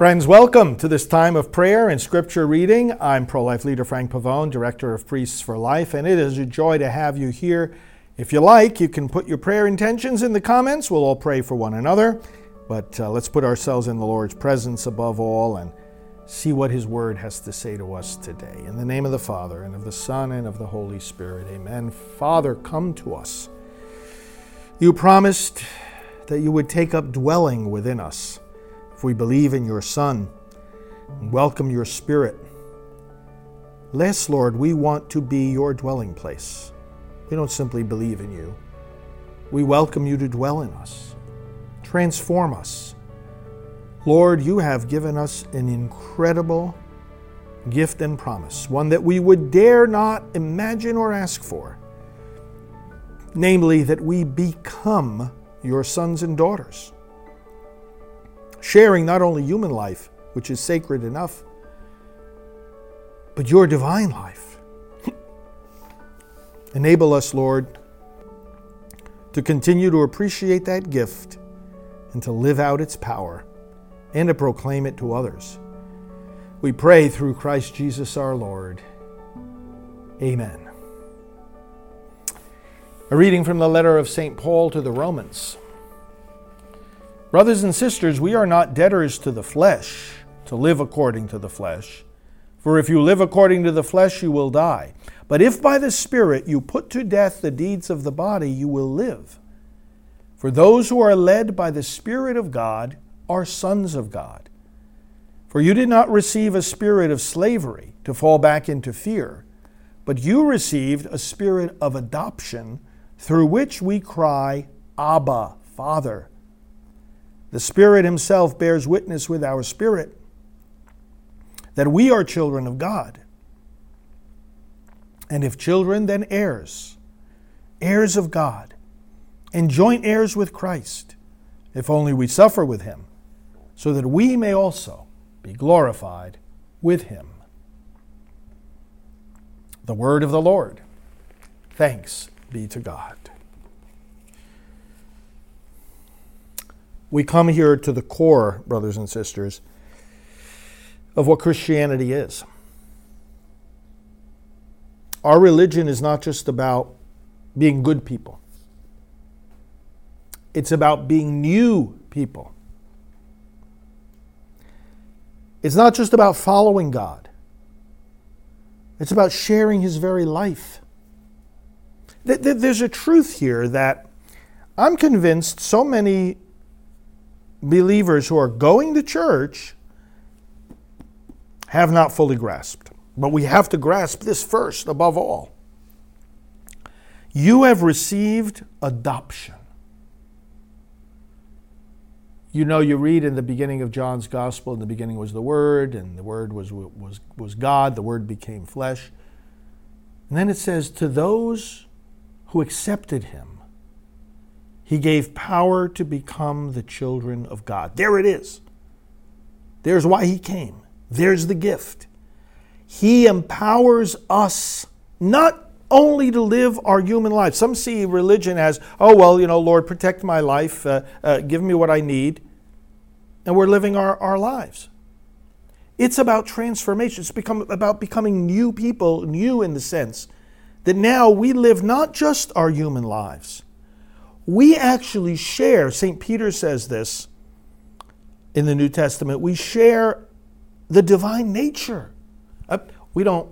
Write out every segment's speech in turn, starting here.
Friends, welcome to this time of prayer and scripture reading. I'm pro life leader Frank Pavone, Director of Priests for Life, and it is a joy to have you here. If you like, you can put your prayer intentions in the comments. We'll all pray for one another, but uh, let's put ourselves in the Lord's presence above all and see what His Word has to say to us today. In the name of the Father, and of the Son, and of the Holy Spirit, amen. Father, come to us. You promised that you would take up dwelling within us if we believe in your Son and welcome your Spirit. Yes, Lord, we want to be your dwelling place. We don't simply believe in you. We welcome you to dwell in us. Transform us. Lord, you have given us an incredible gift and promise, one that we would dare not imagine or ask for. Namely, that we become your sons and daughters sharing not only human life, which is sacred enough, but your divine life. Enable us, Lord, to continue to appreciate that gift and to live out its power and to proclaim it to others. We pray through Christ Jesus our Lord. Amen. A reading from the letter of St. Paul to the Romans. Brothers and sisters, we are not debtors to the flesh, to live according to the flesh. For if you live according to the flesh, you will die. But if by the Spirit you put to death the deeds of the body, you will live. For those who are led by the Spirit of God are sons of God. For you did not receive a spirit of slavery to fall back into fear, but you received a spirit of adoption through which we cry, Abba, Father. The Spirit Himself bears witness with our spirit that we are children of God. And if children, then heirs, heirs of God, and joint heirs with Christ, if only we suffer with Him, so that we may also be glorified with Him. The Word of the Lord. Thanks be to God. We come here to the core, brothers and sisters, of what Christianity is. Our religion is not just about being good people, it's about being new people. It's not just about following God, it's about sharing His very life. There's a truth here that I'm convinced so many believers who are going to church have not fully grasped. But we have to grasp this first, above all. You have received adoption. You know, you read in the beginning of John's Gospel, in the beginning was the Word, and the Word was, was, was God, the Word became flesh. And then it says, To those who accepted Him, he gave power to become the children of God. There it is. There's why he came. There's the gift. He empowers us not only to live our human life. Some see religion as, oh, well, you know, Lord, protect my life, uh, uh, give me what I need. And we're living our, our lives. It's about transformation. It's become about becoming new people, new in the sense that now we live not just our human lives we actually share, St. Peter says this in the New Testament, we share the divine nature. Uh, we don't,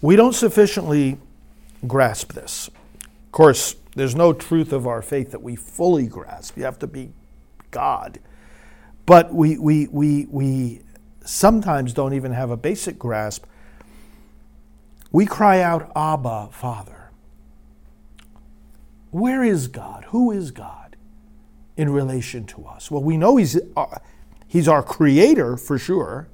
we don't sufficiently grasp this. Of course, there's no truth of our faith that we fully grasp. You have to be God. But we, we, we, we sometimes don't even have a basic grasp. We cry out, Abba, Father. Where is God? Who is God in relation to us? Well, we know He's our, uh, he's our creator for sure.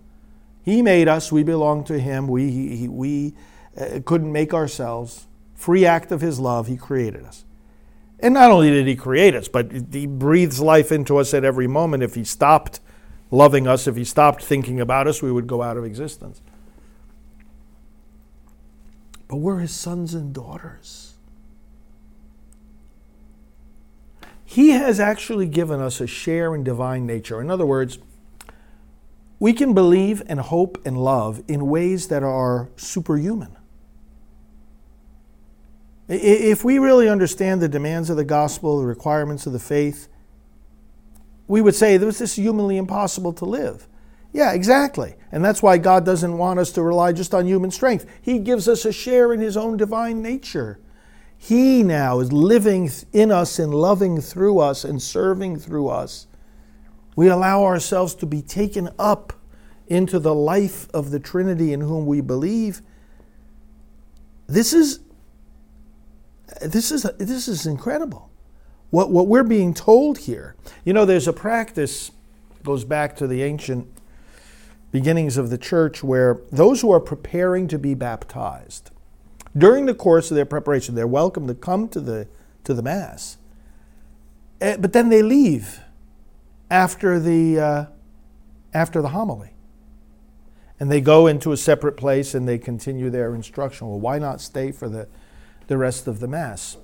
He made us, we belong to Him, we, he, we uh, couldn't make ourselves. Free act of His love, He created us. And not only did He create us, but He breathes life into us at every moment. If He stopped loving us, if He stopped thinking about us, we would go out of existence. But we're His sons and daughters. He has actually given us a share in divine nature. In other words, we can believe and hope and love in ways that are superhuman. If we really understand the demands of the gospel, the requirements of the faith, we would say this is humanly impossible to live. Yeah, exactly. And that's why God doesn't want us to rely just on human strength. He gives us a share in His own divine nature. He now is living in us and loving through us and serving through us. We allow ourselves to be taken up into the life of the Trinity in whom we believe. This is this is, this is incredible. What, what we're being told here. You know, there's a practice, goes back to the ancient beginnings of the church, where those who are preparing to be baptized, during the course of their preparation, they're welcome to come to the, to the Mass. Eh, but then they leave after the, uh, after the homily. And they go into a separate place and they continue their instruction. Well, why not stay for the the rest of the Mass.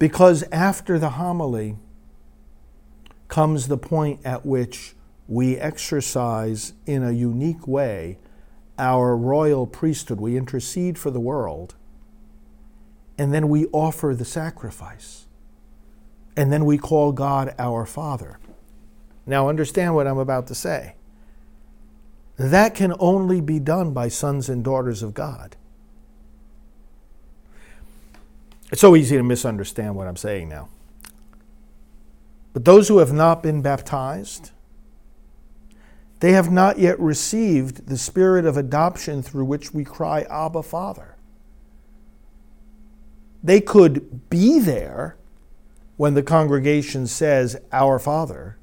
Because after the homily comes the point at which we exercise in a unique way our royal priesthood. We intercede for the world, and then we offer the sacrifice. And then we call God our Father. Now, understand what I'm about to say. That can only be done by sons and daughters of God. It's so easy to misunderstand what I'm saying now. But those who have not been baptized, they have not yet received the spirit of adoption through which we cry, Abba, Father. They could be there when the congregation says, Our Father,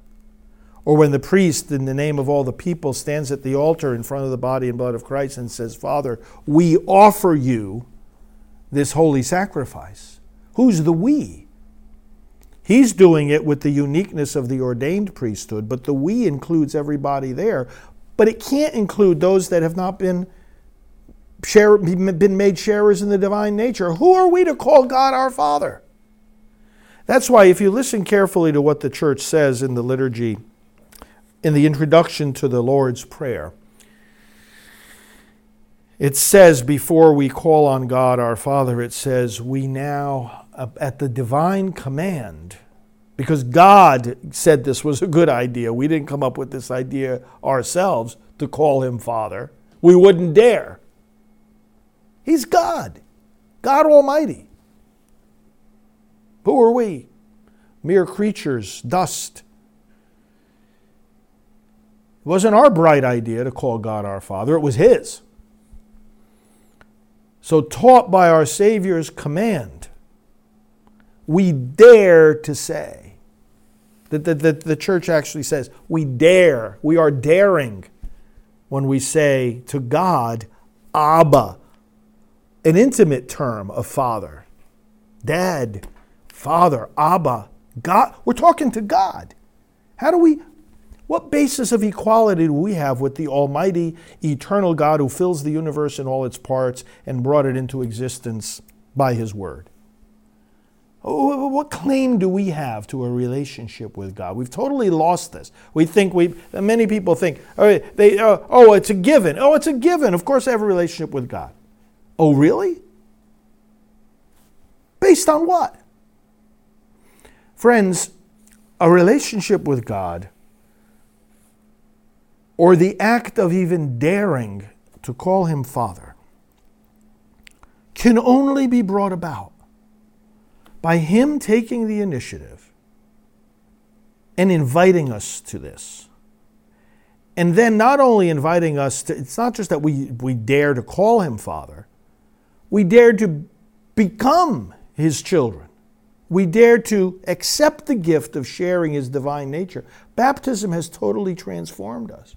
or when the priest, in the name of all the people, stands at the altar in front of the body and blood of Christ and says, Father, we offer you this holy sacrifice. Who's the we? He's doing it with the uniqueness of the ordained priesthood, but the we includes everybody there. But it can't include those that have not been share, been made sharers in the divine nature. Who are we to call God our Father? That's why, if you listen carefully to what the church says in the liturgy, in the introduction to the Lord's Prayer, it says, before we call on God our Father, it says, we now, uh, at the divine command, because God said this was a good idea. We didn't come up with this idea ourselves to call him Father. We wouldn't dare. He's God, God Almighty. Who are we? Mere creatures, dust. It wasn't our bright idea to call God our Father, it was His. So, taught by our Savior's command, we dare to say, that the, the, the church actually says, we dare, we are daring when we say to God, Abba, an intimate term of father, dad, father, Abba, God. We're talking to God. How do we what basis of equality do we have with the Almighty, eternal God who fills the universe in all its parts and brought it into existence by His Word? What claim do we have to a relationship with God? We've totally lost this. We think we, many people think, oh, they, uh, oh, it's a given. Oh, it's a given. Of course, I have a relationship with God. Oh, really? Based on what? Friends, a relationship with God or the act of even daring to call him Father can only be brought about by him taking the initiative and inviting us to this. And then not only inviting us to, it's not just that we, we dare to call him Father, we dare to become his children. We dare to accept the gift of sharing his divine nature. Baptism has totally transformed us.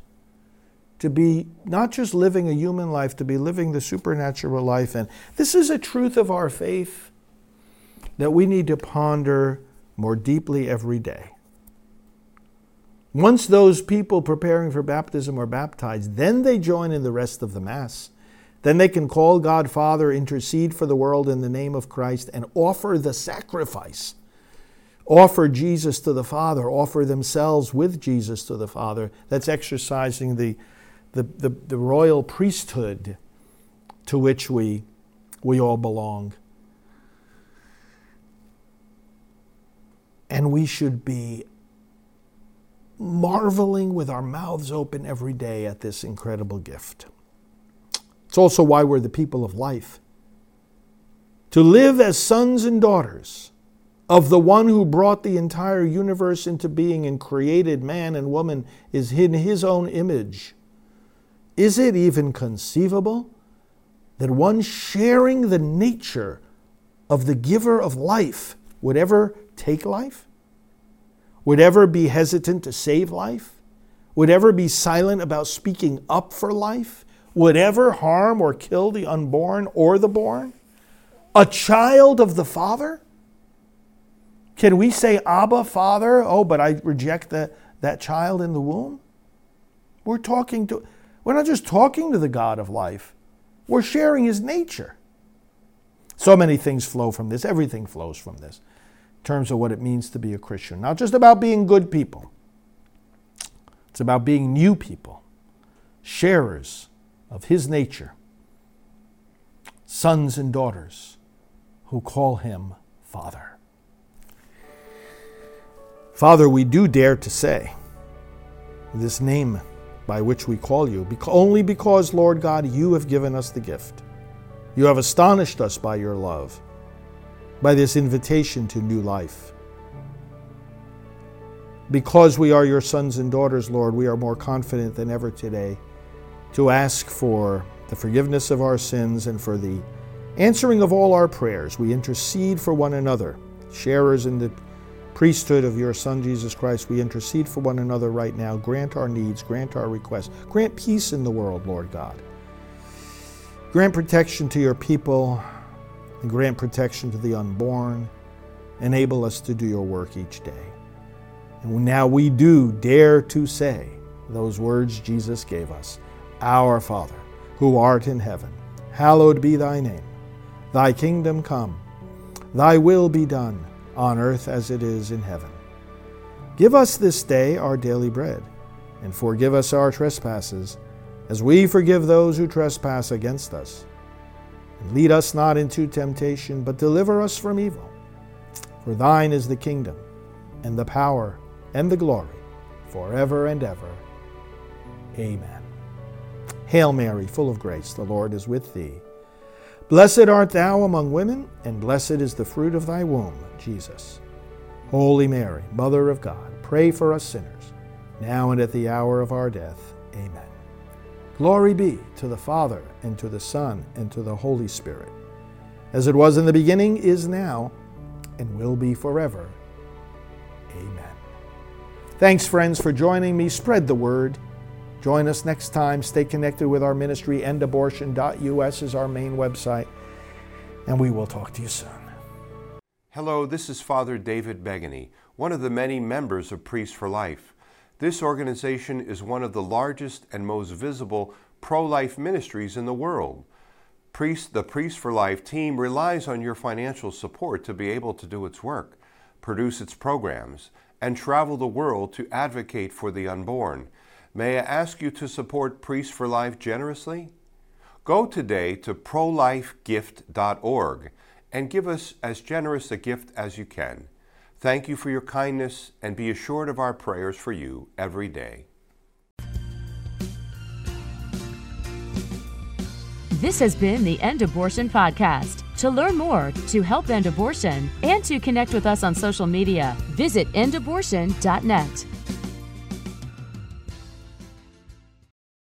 to be not just living a human life, to be living the supernatural life. And this is a truth of our faith that we need to ponder more deeply every day. Once those people preparing for baptism are baptized, then they join in the rest of the Mass. Then they can call God Father, intercede for the world in the name of Christ, and offer the sacrifice. Offer Jesus to the Father, offer themselves with Jesus to the Father. That's exercising the, the, the, the royal priesthood to which we, we all belong. And we should be marveling with our mouths open every day at this incredible gift. It's also why we're the people of life. To live as sons and daughters of the one who brought the entire universe into being and created man and woman is in his own image. Is it even conceivable that one sharing the nature of the giver of life would ever take life? Would ever be hesitant to save life, would ever be silent about speaking up for life, would ever harm or kill the unborn or the born? A child of the Father? Can we say, Abba, Father? Oh, but I reject the, that child in the womb? We're talking to, we're not just talking to the God of life, we're sharing his nature. So many things flow from this, everything flows from this terms of what it means to be a Christian. Not just about being good people, it's about being new people, sharers of His nature, sons and daughters who call Him Father. Father, we do dare to say this name by which we call you, only because, Lord God, you have given us the gift. You have astonished us by your love by this invitation to new life. Because we are your sons and daughters, Lord, we are more confident than ever today to ask for the forgiveness of our sins and for the answering of all our prayers. We intercede for one another, sharers in the priesthood of your Son, Jesus Christ. We intercede for one another right now. Grant our needs, grant our requests, grant peace in the world, Lord God. Grant protection to your people and grant protection to the unborn. Enable us to do your work each day. And now we do dare to say those words Jesus gave us Our Father, who art in heaven, hallowed be thy name. Thy kingdom come, thy will be done, on earth as it is in heaven. Give us this day our daily bread, and forgive us our trespasses, as we forgive those who trespass against us and lead us not into temptation, but deliver us from evil. For thine is the kingdom, and the power, and the glory, forever and ever. Amen. Hail Mary, full of grace, the Lord is with thee. Blessed art thou among women, and blessed is the fruit of thy womb, Jesus. Holy Mary, Mother of God, pray for us sinners, now and at the hour of our death. Amen. Glory be to the Father, and to the Son, and to the Holy Spirit, as it was in the beginning, is now, and will be forever. Amen. Thanks, friends, for joining me. Spread the word. Join us next time. Stay connected with our ministry. Endabortion.us is our main website. And we will talk to you soon. Hello, this is Father David Begany, one of the many members of Priests for Life. This organization is one of the largest and most visible pro life ministries in the world. Priest, the Priest for Life team relies on your financial support to be able to do its work, produce its programs, and travel the world to advocate for the unborn. May I ask you to support Priest for Life generously? Go today to prolifegift.org and give us as generous a gift as you can. Thank you for your kindness and be assured of our prayers for you every day. This has been the End Abortion Podcast. To learn more, to help end abortion, and to connect with us on social media, visit endabortion.net.